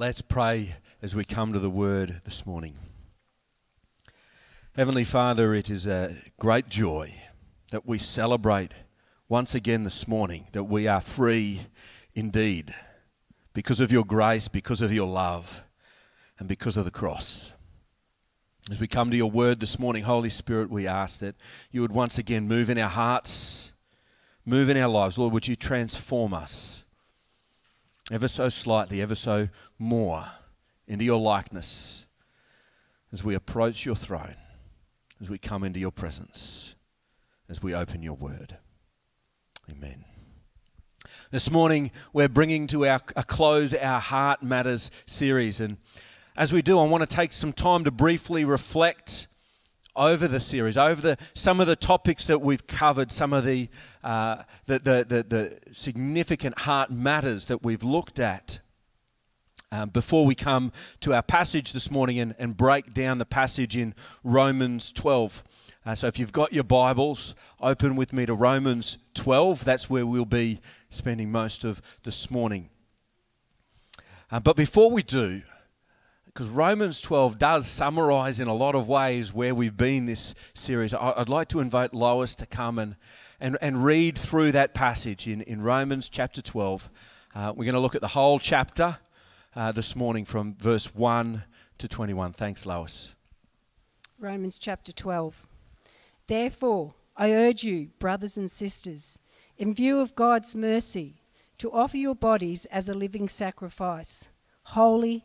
Let's pray as we come to the word this morning. Heavenly Father, it is a great joy that we celebrate once again this morning that we are free indeed because of your grace, because of your love, and because of the cross. As we come to your word this morning, Holy Spirit, we ask that you would once again move in our hearts, move in our lives. Lord, would you transform us ever so slightly, ever so more into your likeness as we approach your throne, as we come into your presence, as we open your word. Amen. This morning, we're bringing to our, a close our Heart Matters series. And as we do, I want to take some time to briefly reflect over the series, over the, some of the topics that we've covered, some of the, uh, the, the, the, the, significant heart matters that we've looked at. Um, before we come to our passage this morning and, and break down the passage in Romans 12. Uh, so if you've got your Bibles, open with me to Romans 12. That's where we'll be spending most of this morning. Uh, but before we do, because Romans 12 does summarize in a lot of ways where we've been this series, I'd like to invite Lois to come and, and, and read through that passage in, in Romans chapter 12. Uh, we're going to look at the whole chapter uh, this morning from verse 1 to 21. Thanks, Lois. Romans chapter 12. Therefore, I urge you, brothers and sisters, in view of God's mercy, to offer your bodies as a living sacrifice, holy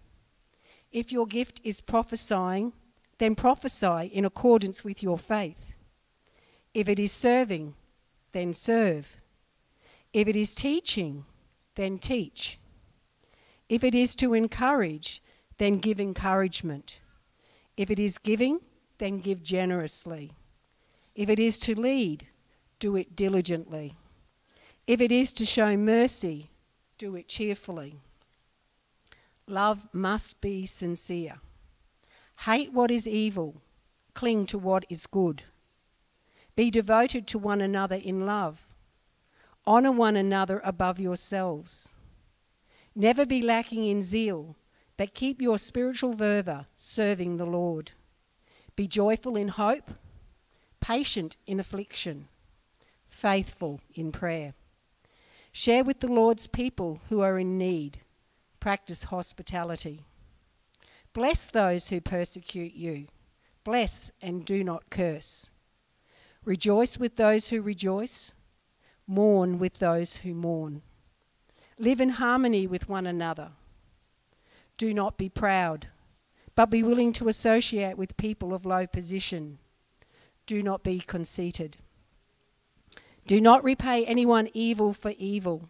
If your gift is prophesying, then prophesy in accordance with your faith. If it is serving, then serve. If it is teaching, then teach. If it is to encourage, then give encouragement. If it is giving, then give generously. If it is to lead, do it diligently. If it is to show mercy, do it cheerfully. Love must be sincere. Hate what is evil, cling to what is good. Be devoted to one another in love. Honour one another above yourselves. Never be lacking in zeal, but keep your spiritual fervour serving the Lord. Be joyful in hope patient in affliction, faithful in prayer. Share with the Lord's people who are in need. Practice hospitality. Bless those who persecute you. Bless and do not curse. Rejoice with those who rejoice. Mourn with those who mourn. Live in harmony with one another. Do not be proud, but be willing to associate with people of low position do not be conceited. Do not repay anyone evil for evil.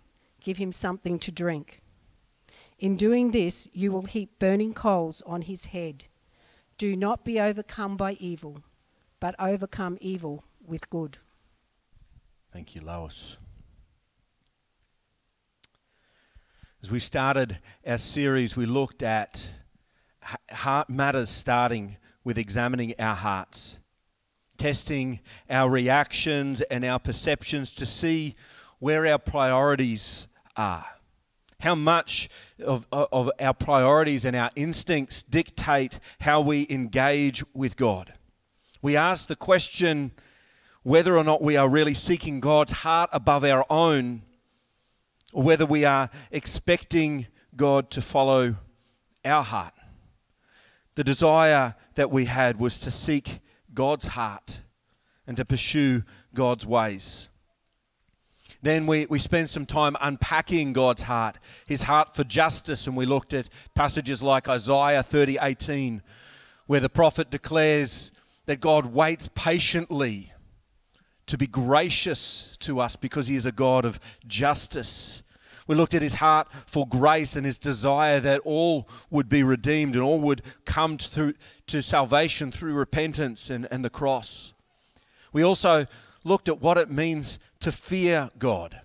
give him something to drink. In doing this, you will heap burning coals on his head. Do not be overcome by evil, but overcome evil with good. Thank you, Lois. As we started our series, we looked at heart matters starting with examining our hearts, testing our reactions and our perceptions to see where our priorities are. How much of, of our priorities and our instincts dictate how we engage with God. We ask the question whether or not we are really seeking God's heart above our own, or whether we are expecting God to follow our heart. The desire that we had was to seek God's heart and to pursue God's ways. Then we, we spent some time unpacking God's heart, his heart for justice, and we looked at passages like Isaiah 30 18, where the prophet declares that God waits patiently to be gracious to us because he is a God of justice. We looked at his heart for grace and his desire that all would be redeemed and all would come through to salvation through repentance and, and the cross. We also looked at what it means to fear God.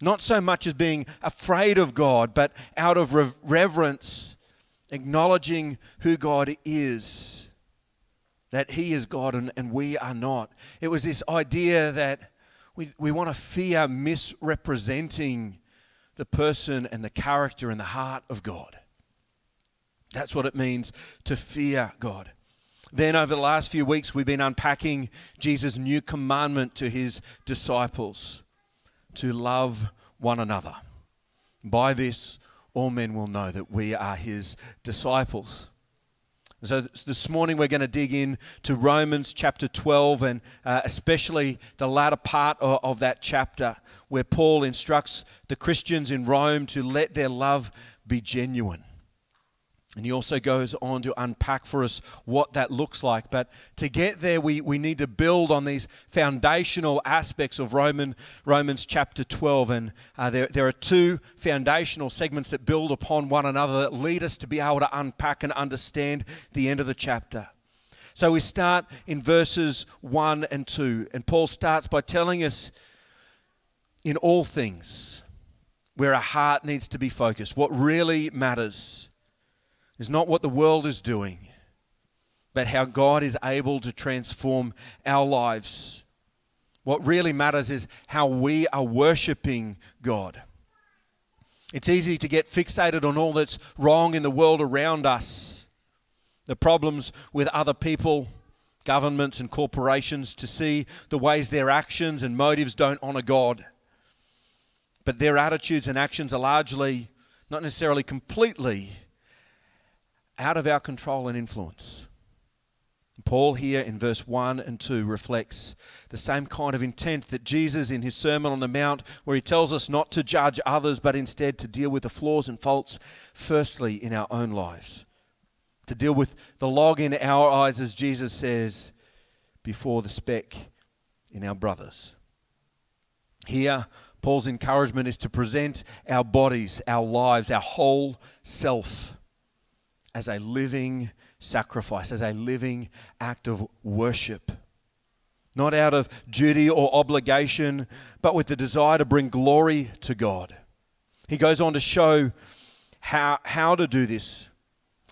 Not so much as being afraid of God, but out of reverence, acknowledging who God is, that He is God and, and we are not. It was this idea that we, we want to fear misrepresenting the person and the character and the heart of God. That's what it means to fear God. Then, over the last few weeks, we've been unpacking Jesus' new commandment to his disciples to love one another. By this, all men will know that we are his disciples. So, this morning we're going to dig in to Romans chapter 12 and uh, especially the latter part of, of that chapter where Paul instructs the Christians in Rome to let their love be genuine. And he also goes on to unpack for us what that looks like. But to get there, we, we need to build on these foundational aspects of Roman, Romans chapter 12. And uh, there, there are two foundational segments that build upon one another that lead us to be able to unpack and understand the end of the chapter. So we start in verses 1 and 2. And Paul starts by telling us in all things where our heart needs to be focused, what really matters is not what the world is doing, but how God is able to transform our lives. What really matters is how we are worshiping God. It's easy to get fixated on all that's wrong in the world around us, the problems with other people, governments, and corporations, to see the ways their actions and motives don't honor God. But their attitudes and actions are largely, not necessarily completely, out of our control and influence. Paul, here in verse 1 and 2, reflects the same kind of intent that Jesus, in his Sermon on the Mount, where he tells us not to judge others, but instead to deal with the flaws and faults, firstly, in our own lives. To deal with the log in our eyes, as Jesus says, before the speck in our brothers. Here, Paul's encouragement is to present our bodies, our lives, our whole self as a living sacrifice, as a living act of worship. Not out of duty or obligation, but with the desire to bring glory to God. He goes on to show how, how to do this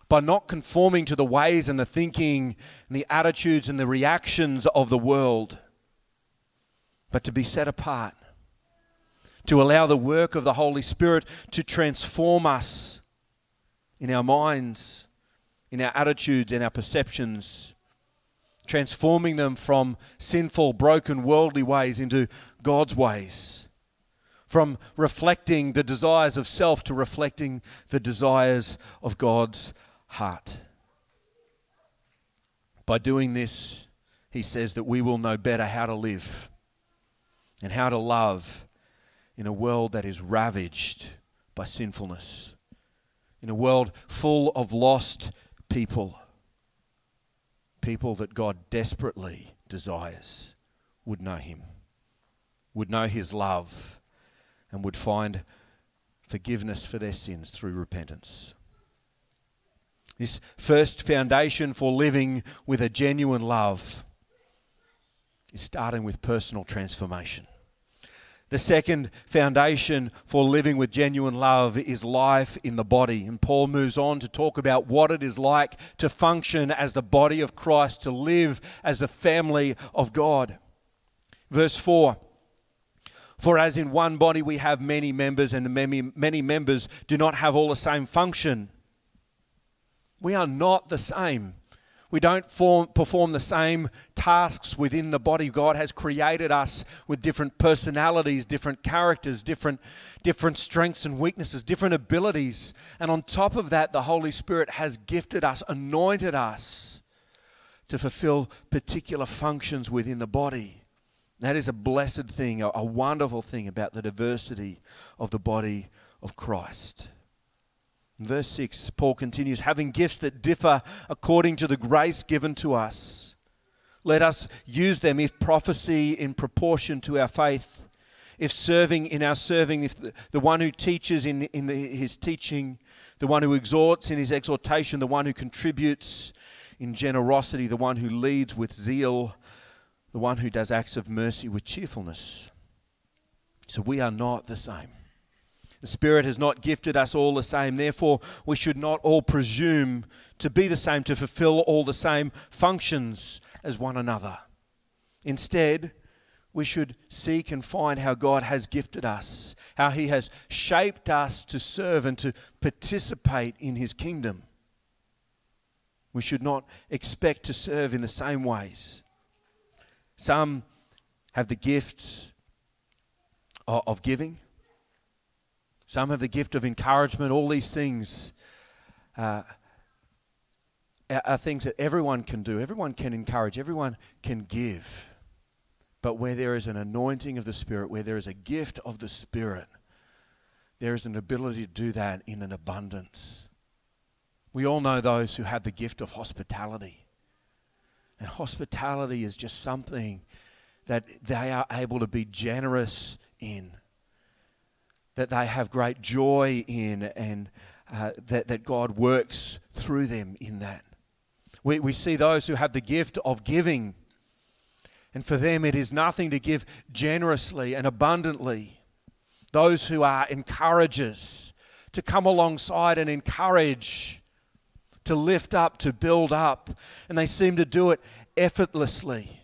by not conforming to the ways and the thinking and the attitudes and the reactions of the world, but to be set apart, to allow the work of the Holy Spirit to transform us in our minds, in our attitudes, in our perceptions, transforming them from sinful, broken, worldly ways into God's ways. From reflecting the desires of self to reflecting the desires of God's heart. By doing this, he says that we will know better how to live and how to love in a world that is ravaged by sinfulness in a world full of lost people, people that God desperately desires would know Him, would know His love, and would find forgiveness for their sins through repentance. This first foundation for living with a genuine love is starting with personal transformation. The second foundation for living with genuine love is life in the body. And Paul moves on to talk about what it is like to function as the body of Christ, to live as the family of God. Verse 4 For as in one body we have many members, and many, many members do not have all the same function. We are not the same. We don't form, perform the same tasks within the body. God has created us with different personalities, different characters, different, different strengths and weaknesses, different abilities. And on top of that, the Holy Spirit has gifted us, anointed us to fulfill particular functions within the body. That is a blessed thing, a, a wonderful thing about the diversity of the body of Christ. Verse 6, Paul continues having gifts that differ according to the grace given to us. Let us use them if prophecy in proportion to our faith, if serving in our serving, if the, the one who teaches in, in the, his teaching, the one who exhorts in his exhortation, the one who contributes in generosity, the one who leads with zeal, the one who does acts of mercy with cheerfulness. So we are not the same. The Spirit has not gifted us all the same. Therefore, we should not all presume to be the same, to fulfill all the same functions as one another. Instead, we should seek and find how God has gifted us, how He has shaped us to serve and to participate in His kingdom. We should not expect to serve in the same ways. Some have the gifts of giving, some have the gift of encouragement. All these things uh, are things that everyone can do. Everyone can encourage, everyone can give. But where there is an anointing of the Spirit, where there is a gift of the Spirit, there is an ability to do that in an abundance. We all know those who have the gift of hospitality. And hospitality is just something that they are able to be generous in that they have great joy in and uh, that, that God works through them in that. We, we see those who have the gift of giving, and for them it is nothing to give generously and abundantly. Those who are encouragers, to come alongside and encourage, to lift up, to build up, and they seem to do it effortlessly.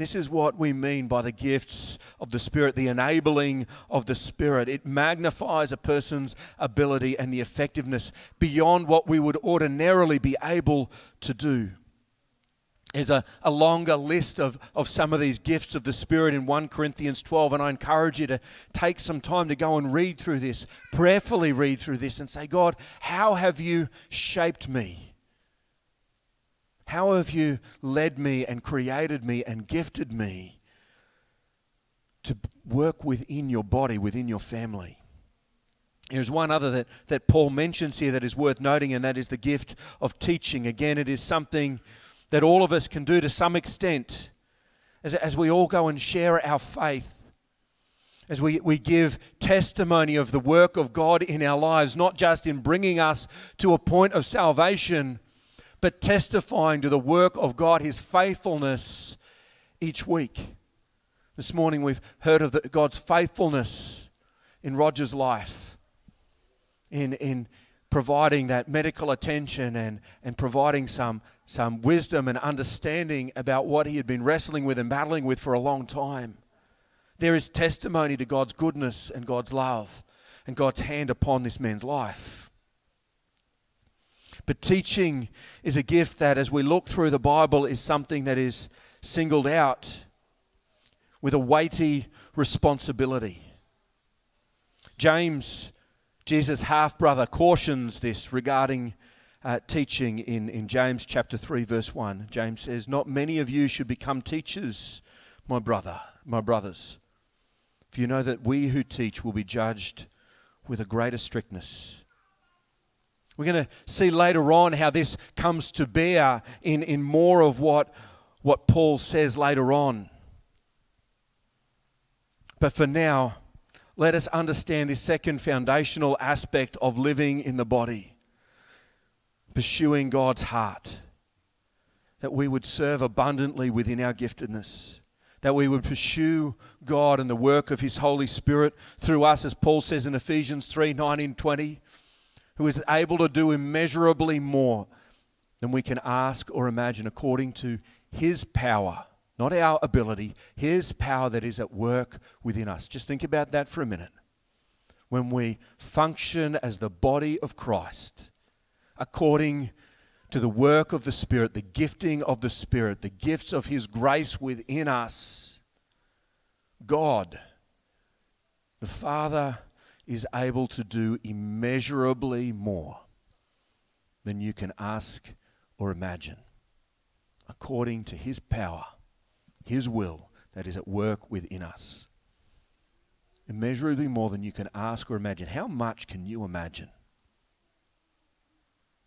This is what we mean by the gifts of the Spirit, the enabling of the Spirit. It magnifies a person's ability and the effectiveness beyond what we would ordinarily be able to do. There's a, a longer list of, of some of these gifts of the Spirit in 1 Corinthians 12, and I encourage you to take some time to go and read through this, prayerfully read through this, and say, God, how have you shaped me? How have you led me and created me and gifted me to work within your body, within your family? There's one other that, that Paul mentions here that is worth noting, and that is the gift of teaching. Again, it is something that all of us can do to some extent as, as we all go and share our faith, as we, we give testimony of the work of God in our lives, not just in bringing us to a point of salvation but testifying to the work of God, His faithfulness each week. This morning we've heard of the, God's faithfulness in Roger's life, in, in providing that medical attention and, and providing some, some wisdom and understanding about what he had been wrestling with and battling with for a long time. There is testimony to God's goodness and God's love and God's hand upon this man's life. But teaching is a gift that, as we look through the Bible, is something that is singled out with a weighty responsibility. James, Jesus' half brother, cautions this regarding uh, teaching in, in James chapter 3, verse 1. James says, Not many of you should become teachers, my brother, my brothers. For you know that we who teach will be judged with a greater strictness. We're going to see later on how this comes to bear in, in more of what, what Paul says later on. But for now, let us understand this second foundational aspect of living in the body, pursuing God's heart, that we would serve abundantly within our giftedness, that we would pursue God and the work of His Holy Spirit through us, as Paul says in Ephesians 3 19, 20, who is able to do immeasurably more than we can ask or imagine according to His power, not our ability, His power that is at work within us. Just think about that for a minute. When we function as the body of Christ, according to the work of the Spirit, the gifting of the Spirit, the gifts of His grace within us, God, the Father, is able to do immeasurably more than you can ask or imagine, according to His power, His will that is at work within us. Immeasurably more than you can ask or imagine. How much can you imagine?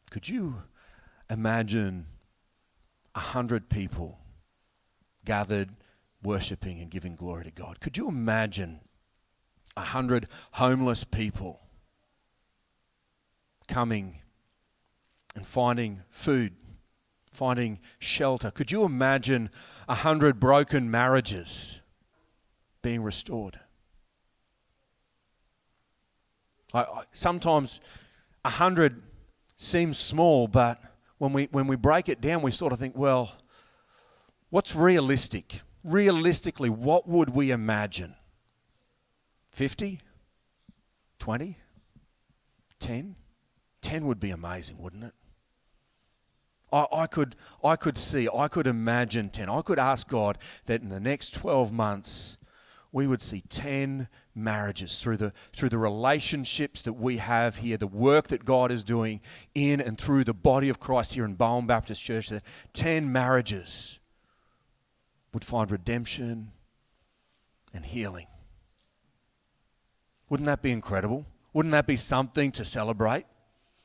Could you imagine a hundred people gathered worshiping and giving glory to God? Could you imagine a hundred homeless people coming and finding food, finding shelter? Could you imagine a hundred broken marriages being restored? I, I, sometimes a hundred seems small, but when we, when we break it down, we sort of think, well, what's realistic? Realistically, what would we imagine? 50? 20? 10? 10 would be amazing, wouldn't it? I, I, could, I could see, I could imagine 10. I could ask God that in the next 12 months, we would see 10 marriages through the, through the relationships that we have here, the work that God is doing in and through the body of Christ here in Bowen Baptist Church, that 10 marriages would find redemption and healing. Wouldn't that be incredible? Wouldn't that be something to celebrate?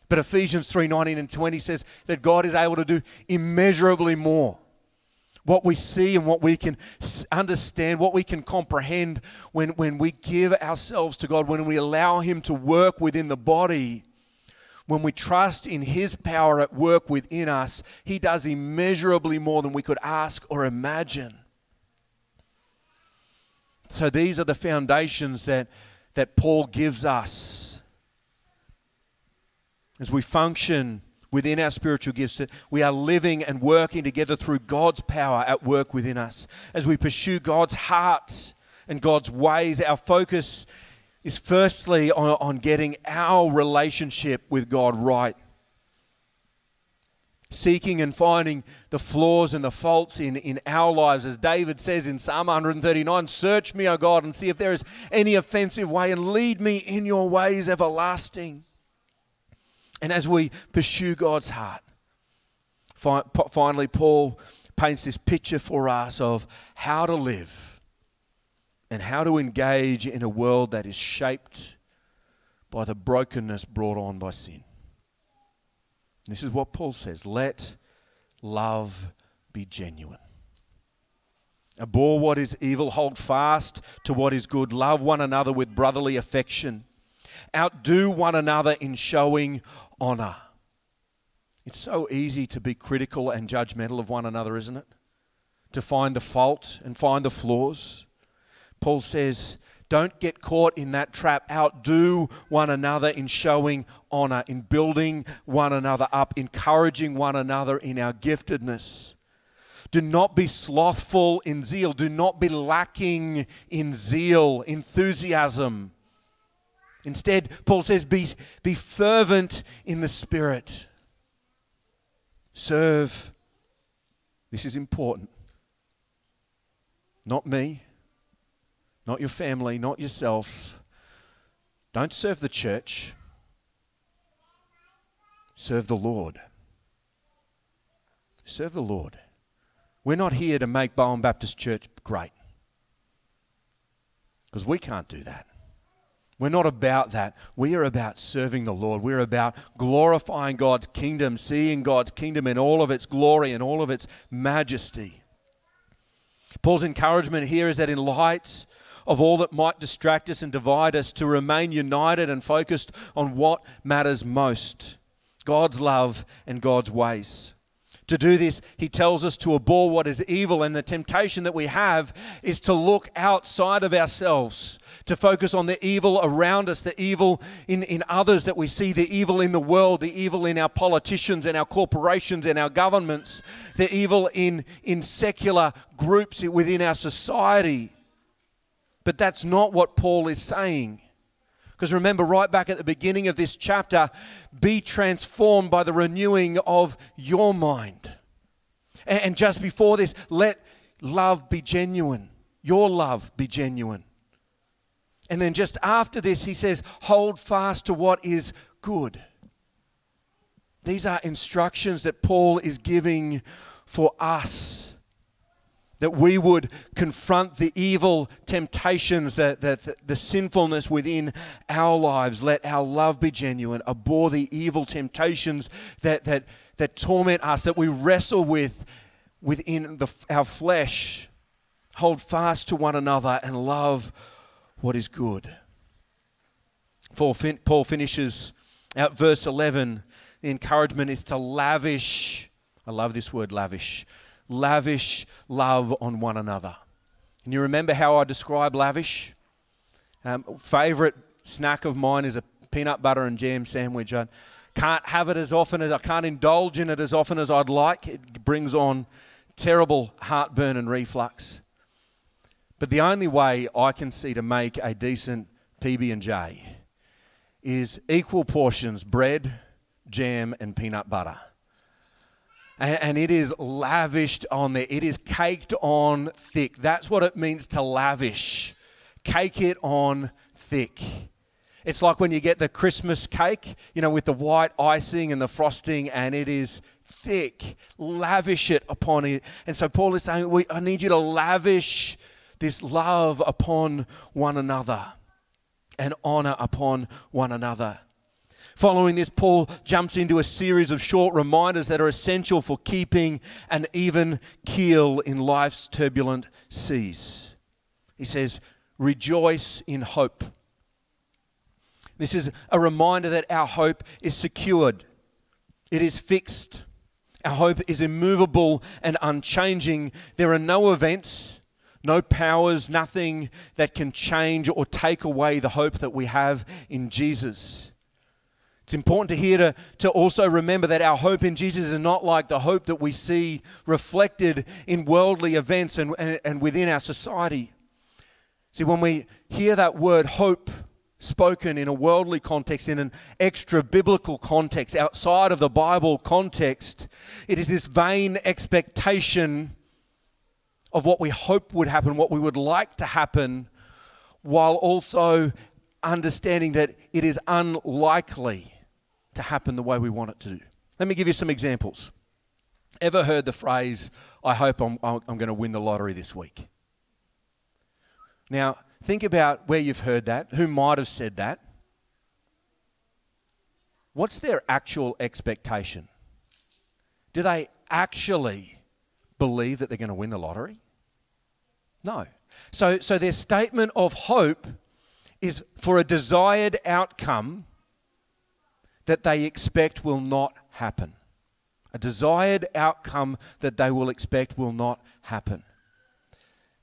But Ephesians 3 19 and 20 says that God is able to do immeasurably more what we see and what we can understand, what we can comprehend when, when we give ourselves to God, when we allow Him to work within the body, when we trust in His power at work within us, He does immeasurably more than we could ask or imagine. So these are the foundations that, that Paul gives us as we function within our spiritual gifts we are living and working together through God's power at work within us. As we pursue God's heart and God's ways, our focus is firstly on, on getting our relationship with God right. Seeking and finding the flaws and the faults in, in our lives. As David says in Psalm 139 Search me, O God, and see if there is any offensive way, and lead me in your ways everlasting. And as we pursue God's heart, finally, Paul paints this picture for us of how to live and how to engage in a world that is shaped by the brokenness brought on by sin. This is what Paul says let love be genuine. Abhor what is evil, hold fast to what is good, love one another with brotherly affection, outdo one another in showing honor. It's so easy to be critical and judgmental of one another, isn't it? To find the fault and find the flaws. Paul says, don't get caught in that trap. Outdo one another in showing honor, in building one another up, encouraging one another in our giftedness. Do not be slothful in zeal. Do not be lacking in zeal, enthusiasm. Instead, Paul says, be, be fervent in the Spirit. Serve. This is important. Not me, not your family, not yourself. Don't serve the church. Serve the Lord. Serve the Lord. We're not here to make Bowen Baptist Church great because we can't do that. We're not about that. We are about serving the Lord. We're about glorifying God's kingdom, seeing God's kingdom in all of its glory and all of its majesty. Paul's encouragement here is that in light of all that might distract us and divide us, to remain united and focused on what matters most God's love and God's ways. To do this, he tells us to abhor what is evil, and the temptation that we have is to look outside of ourselves, to focus on the evil around us, the evil in, in others that we see, the evil in the world, the evil in our politicians and our corporations and our governments, the evil in, in secular groups within our society. But that's not what Paul is saying. Because remember, right back at the beginning of this chapter, be transformed by the renewing of your mind. And, just before this, let love be genuine. Your love be genuine. And then just after this, he says, hold fast to what is good. These are instructions that Paul is giving for us that we would confront the evil temptations, the, the, the, sinfulness within our lives. Let our love be genuine. Abhor the evil temptations that, that, that torment us, that we wrestle with within the, our flesh. Hold fast to one another and love what is good. Paul, fin- Paul finishes out verse 11. The encouragement is to lavish. I love this word, lavish lavish love on one another. And you remember how I describe lavish? Um, favorite snack of mine is a peanut butter and jam sandwich. I can't have it as often as I can't indulge in it as often as I'd like. It brings on terrible heartburn and reflux. But the only way I can see to make a decent PB and J is equal portions bread, jam, and peanut butter and, and it is lavished on there. It is caked on thick. That's what it means to lavish. Cake it on thick. It's like when you get the Christmas cake, you know, with the white icing and the frosting, and it is thick. Lavish it upon it. And so Paul is saying, we, I need you to lavish this love upon one another and honor upon one another. Following this, Paul jumps into a series of short reminders that are essential for keeping an even keel in life's turbulent seas. He says, Rejoice in hope. This is a reminder that our hope is secured, it is fixed. Our hope is immovable and unchanging. There are no events, no powers, nothing that can change or take away the hope that we have in Jesus. It's important to hear to, to also remember that our hope in Jesus is not like the hope that we see reflected in worldly events and, and, and within our society. See, when we hear that word hope spoken in a worldly context, in an extra biblical context, outside of the Bible context, it is this vain expectation of what we hope would happen, what we would like to happen, while also understanding that it is unlikely to happen the way we want it to do. Let me give you some examples. Ever heard the phrase, I hope I'm, I'm going to win the lottery this week? Now, think about where you've heard that, who might have said that. What's their actual expectation? Do they actually believe that they're going to win the lottery? No. So, so their statement of hope is for a desired outcome that they expect will not happen. A desired outcome that they will expect will not happen.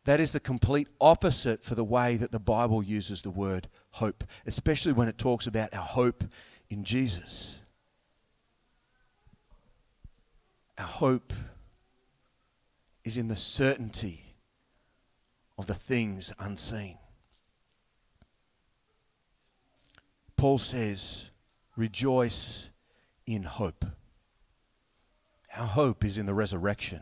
That is the complete opposite for the way that the Bible uses the word hope, especially when it talks about our hope in Jesus. Our hope is in the certainty of the things unseen. Paul says, rejoice in hope. Our hope is in the resurrection.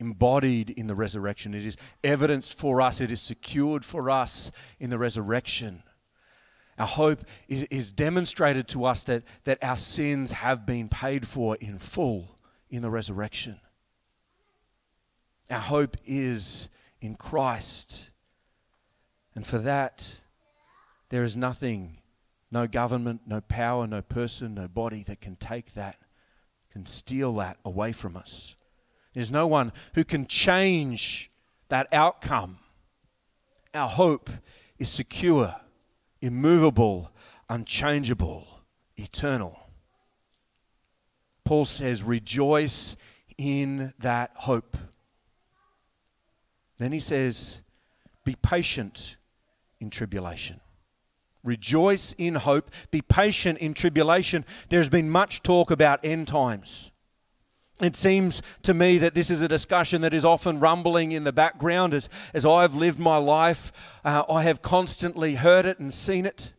Embodied in the resurrection. It is evidenced for us, it is secured for us in the resurrection. Our hope is, is demonstrated to us that, that our sins have been paid for in full in the resurrection. Our hope is in Christ. And for that, there is nothing no government, no power, no person, no body that can take that, can steal that away from us. There's no one who can change that outcome. Our hope is secure, immovable, unchangeable, eternal. Paul says, rejoice in that hope. Then he says, be patient in tribulation. Rejoice in hope. Be patient in tribulation. There's been much talk about end times. It seems to me that this is a discussion that is often rumbling in the background. As, as I've lived my life, uh, I have constantly heard it and seen it.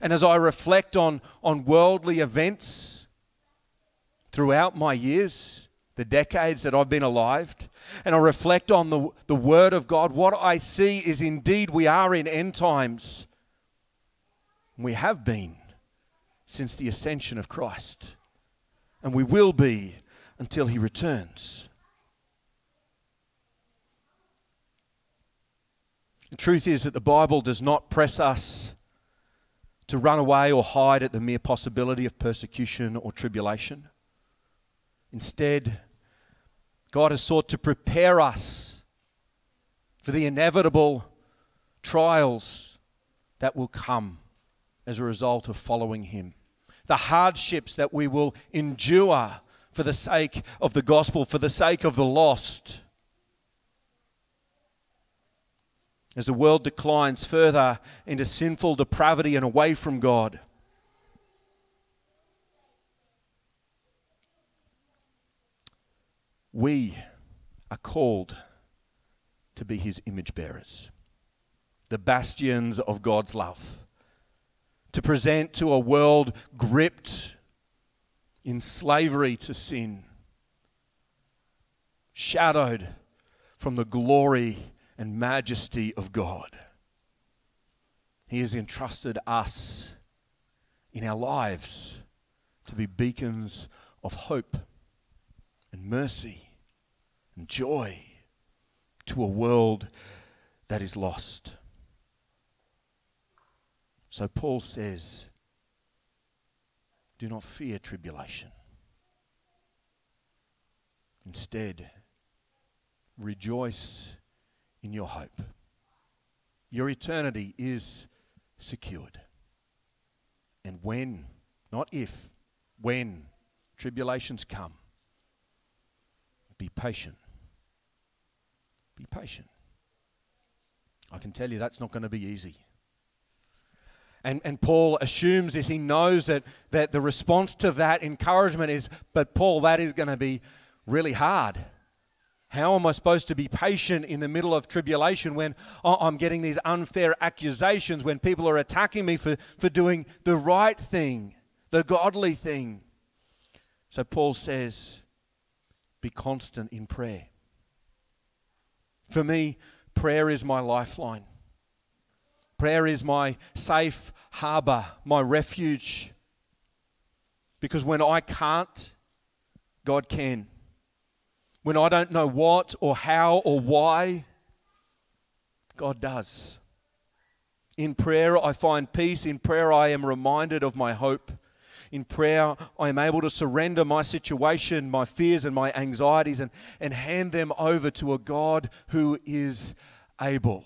And as I reflect on, on worldly events throughout my years, the decades that I've been alive, and I reflect on the, the Word of God, what I see is indeed we are in end times. We have been since the ascension of Christ, and we will be until He returns. The truth is that the Bible does not press us to run away or hide at the mere possibility of persecution or tribulation. Instead, God has sought to prepare us for the inevitable trials that will come as a result of following Him, the hardships that we will endure for the sake of the gospel, for the sake of the lost. As the world declines further into sinful depravity and away from God. We are called to be his image bearers, the bastions of God's love, to present to a world gripped in slavery to sin, shadowed from the glory and majesty of God. He has entrusted us in our lives to be beacons of hope and mercy and joy to a world that is lost. So Paul says, Do not fear tribulation. Instead, rejoice in your hope. Your eternity is secured. And when, not if, when tribulations come, be patient be patient. I can tell you that's not going to be easy. And, and Paul assumes this. He knows that, that the response to that encouragement is, but Paul, that is going to be really hard. How am I supposed to be patient in the middle of tribulation when I'm getting these unfair accusations, when people are attacking me for, for doing the right thing, the godly thing? So Paul says, be constant in prayer. For me, prayer is my lifeline. Prayer is my safe harbor, my refuge. Because when I can't, God can. When I don't know what or how or why, God does. In prayer, I find peace. In prayer, I am reminded of my hope. In prayer, I am able to surrender my situation, my fears, and my anxieties and, and hand them over to a God who is able,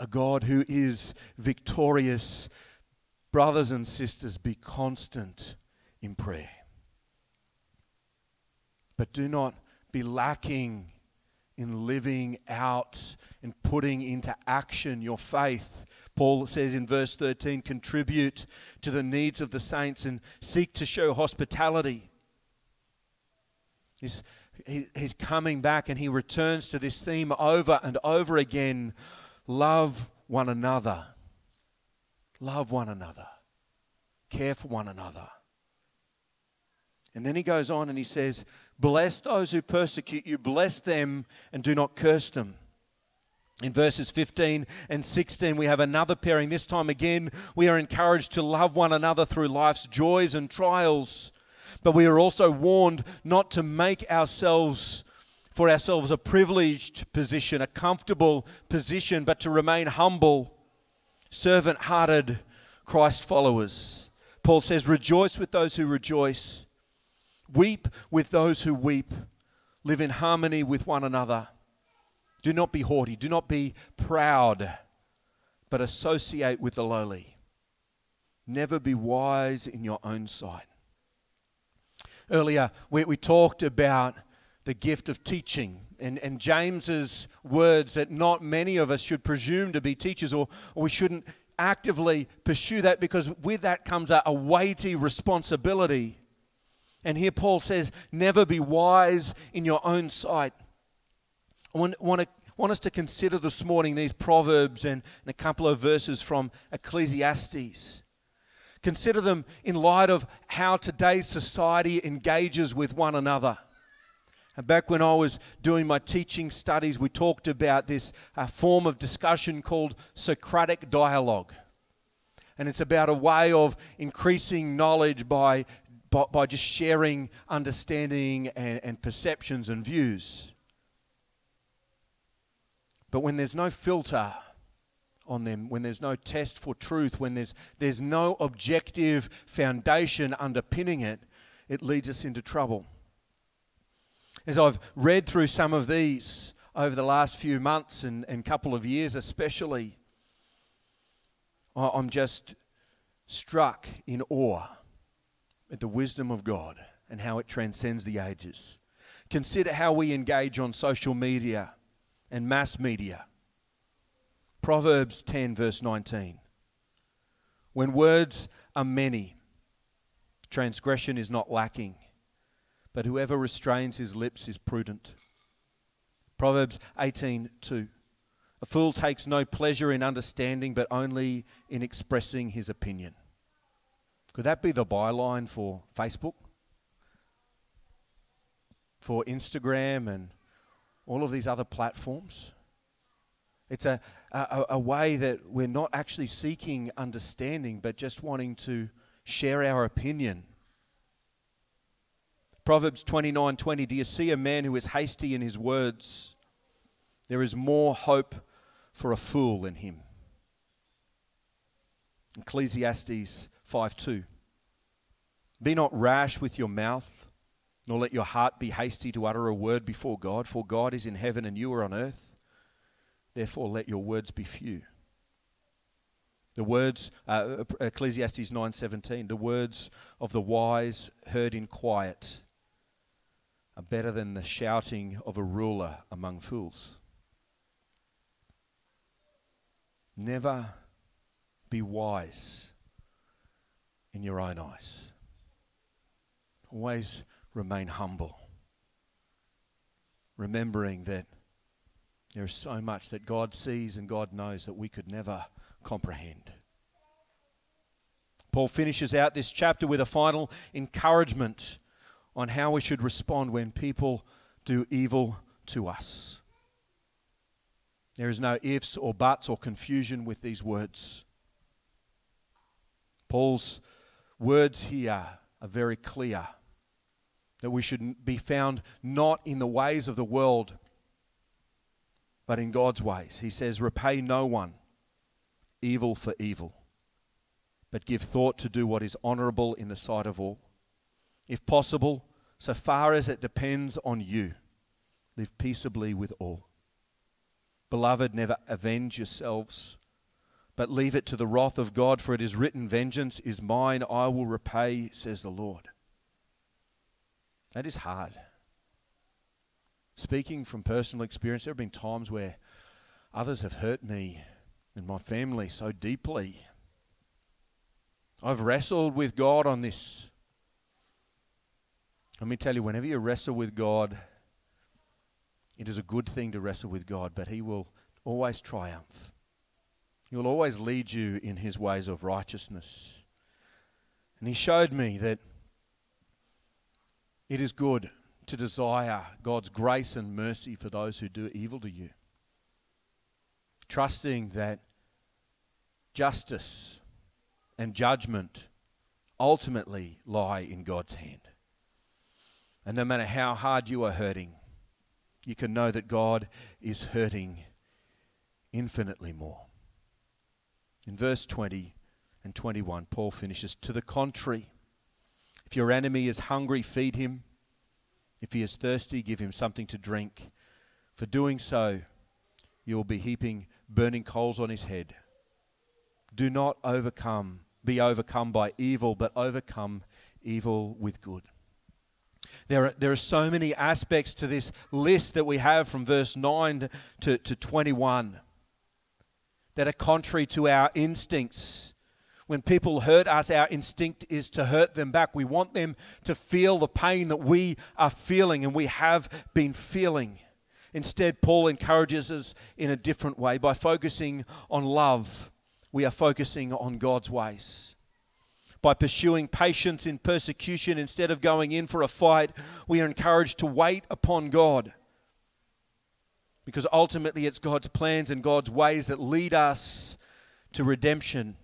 a God who is victorious. Brothers and sisters, be constant in prayer. But do not be lacking in living out and putting into action your faith Paul says in verse 13, contribute to the needs of the saints and seek to show hospitality. He's, he, he's coming back and he returns to this theme over and over again love one another. Love one another. Care for one another. And then he goes on and he says, Bless those who persecute you, bless them and do not curse them. In verses 15 and 16, we have another pairing. This time again, we are encouraged to love one another through life's joys and trials. But we are also warned not to make ourselves, for ourselves, a privileged position, a comfortable position, but to remain humble, servant hearted Christ followers. Paul says, Rejoice with those who rejoice, weep with those who weep, live in harmony with one another. Do not be haughty. Do not be proud, but associate with the lowly. Never be wise in your own sight. Earlier, we, we talked about the gift of teaching and, and James's words that not many of us should presume to be teachers or, or we shouldn't actively pursue that because with that comes a, a weighty responsibility. And here Paul says, never be wise in your own sight. I want, want, to, want us to consider this morning these proverbs and, and a couple of verses from Ecclesiastes. Consider them in light of how today's society engages with one another. Back when I was doing my teaching studies, we talked about this uh, form of discussion called Socratic dialogue. And it's about a way of increasing knowledge by, by, by just sharing understanding and, and perceptions and views. But when there's no filter on them, when there's no test for truth, when there's, there's no objective foundation underpinning it, it leads us into trouble. As I've read through some of these over the last few months and, and couple of years, especially, I'm just struck in awe at the wisdom of God and how it transcends the ages. Consider how we engage on social media and mass media. Proverbs 10, verse 19. When words are many, transgression is not lacking but whoever restrains his lips is prudent. Proverbs 18:2. A fool takes no pleasure in understanding, but only in expressing his opinion. Could that be the byline for Facebook? For Instagram and all of these other platforms? It's a, a, a way that we're not actually seeking understanding, but just wanting to share our opinion Proverbs 29 20. Do you see a man who is hasty in his words? There is more hope for a fool than him. Ecclesiastes 5 2. Be not rash with your mouth, nor let your heart be hasty to utter a word before God, for God is in heaven and you are on earth. Therefore, let your words be few. The words, uh, Ecclesiastes 9:17, the words of the wise heard in quiet are better than the shouting of a ruler among fools. Never be wise in your own eyes. Always remain humble, remembering that there is so much that God sees and God knows that we could never comprehend. Paul finishes out this chapter with a final encouragement on how we should respond when people do evil to us. There is no ifs or buts or confusion with these words. Paul's words here are very clear that we should be found not in the ways of the world, but in God's ways. He says, Repay no one evil for evil, but give thought to do what is honorable in the sight of all. If possible, so far as it depends on you, live peaceably with all. Beloved, never avenge yourselves, but leave it to the wrath of God, for it is written, Vengeance is mine, I will repay, says the Lord. That is hard. Speaking from personal experience, there have been times where others have hurt me and my family so deeply. I've wrestled with God on this let me tell you, whenever you wrestle with God, it is a good thing to wrestle with God, but He will always triumph. He will always lead you in His ways of righteousness. And He showed me that it is good to desire God's grace and mercy for those who do evil to you, trusting that justice and judgment ultimately lie in God's hand. And no matter how hard you are hurting, you can know that God is hurting infinitely more. In verse 20 and 21, Paul finishes To the contrary, if your enemy is hungry, feed him. If he is thirsty, give him something to drink. For doing so, you will be heaping burning coals on his head. Do not overcome, be overcome by evil, but overcome evil with good. There are, there are so many aspects to this list that we have from verse 9 to, to 21 that are contrary to our instincts. When people hurt us, our instinct is to hurt them back. We want them to feel the pain that we are feeling and we have been feeling. Instead, Paul encourages us in a different way. By focusing on love, we are focusing on God's ways. By pursuing patience in persecution instead of going in for a fight, we are encouraged to wait upon God. Because ultimately, it's God's plans and God's ways that lead us to redemption.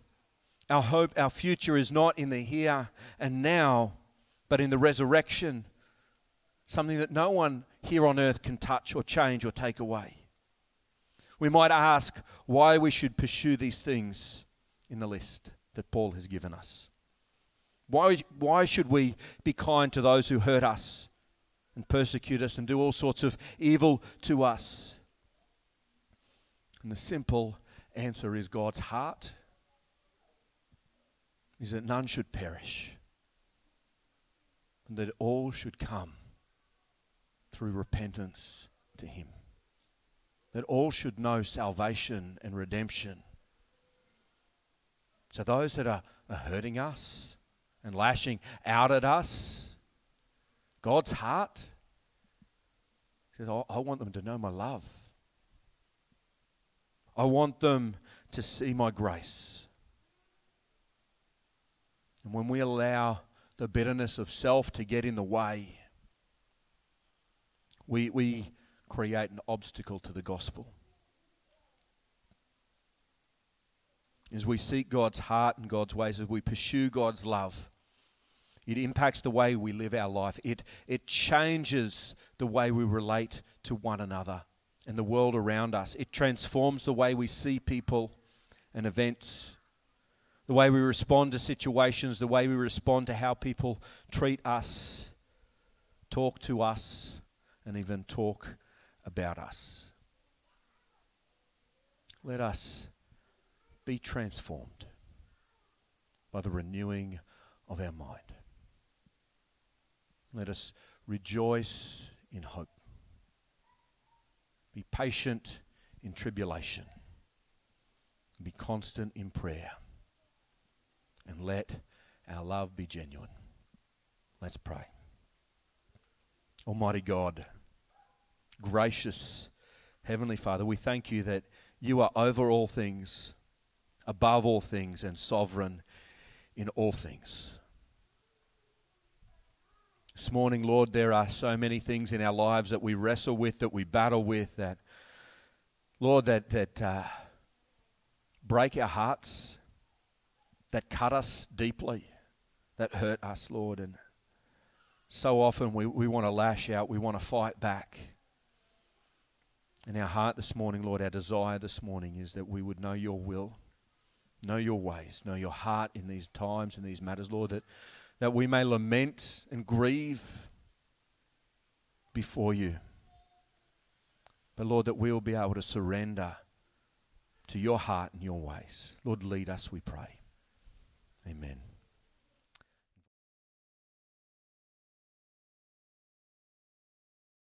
Our hope, our future is not in the here and now, but in the resurrection, something that no one here on earth can touch or change or take away. We might ask why we should pursue these things in the list that Paul has given us. Why, why should we be kind to those who hurt us and persecute us and do all sorts of evil to us? And the simple answer is God's heart is that none should perish and that all should come through repentance to Him. That all should know salvation and redemption. So, those that are, are hurting us and lashing out at us, God's heart says, I want them to know my love. I want them to see my grace. And when we allow the bitterness of self to get in the way, we, we create an obstacle to the gospel. As we seek God's heart and God's ways, as we pursue God's love, it impacts the way we live our life. It, it changes the way we relate to one another and the world around us. It transforms the way we see people and events, the way we respond to situations, the way we respond to how people treat us, talk to us, and even talk about us. Let us be transformed by the renewing of our mind. Let us rejoice in hope. Be patient in tribulation. Be constant in prayer. And let our love be genuine. Let's pray. Almighty God, gracious Heavenly Father, we thank you that you are over all things, above all things, and sovereign in all things. This morning, Lord, there are so many things in our lives that we wrestle with, that we battle with, that, Lord, that, that uh, break our hearts, that cut us deeply, that hurt us, Lord. And so often we, we want to lash out, we want to fight back. And our heart this morning, Lord, our desire this morning is that we would know your will, know your ways, know your heart in these times and these matters, Lord, that, that we may lament and grieve before you. But Lord, that we will be able to surrender to your heart and your ways. Lord, lead us, we pray. Amen.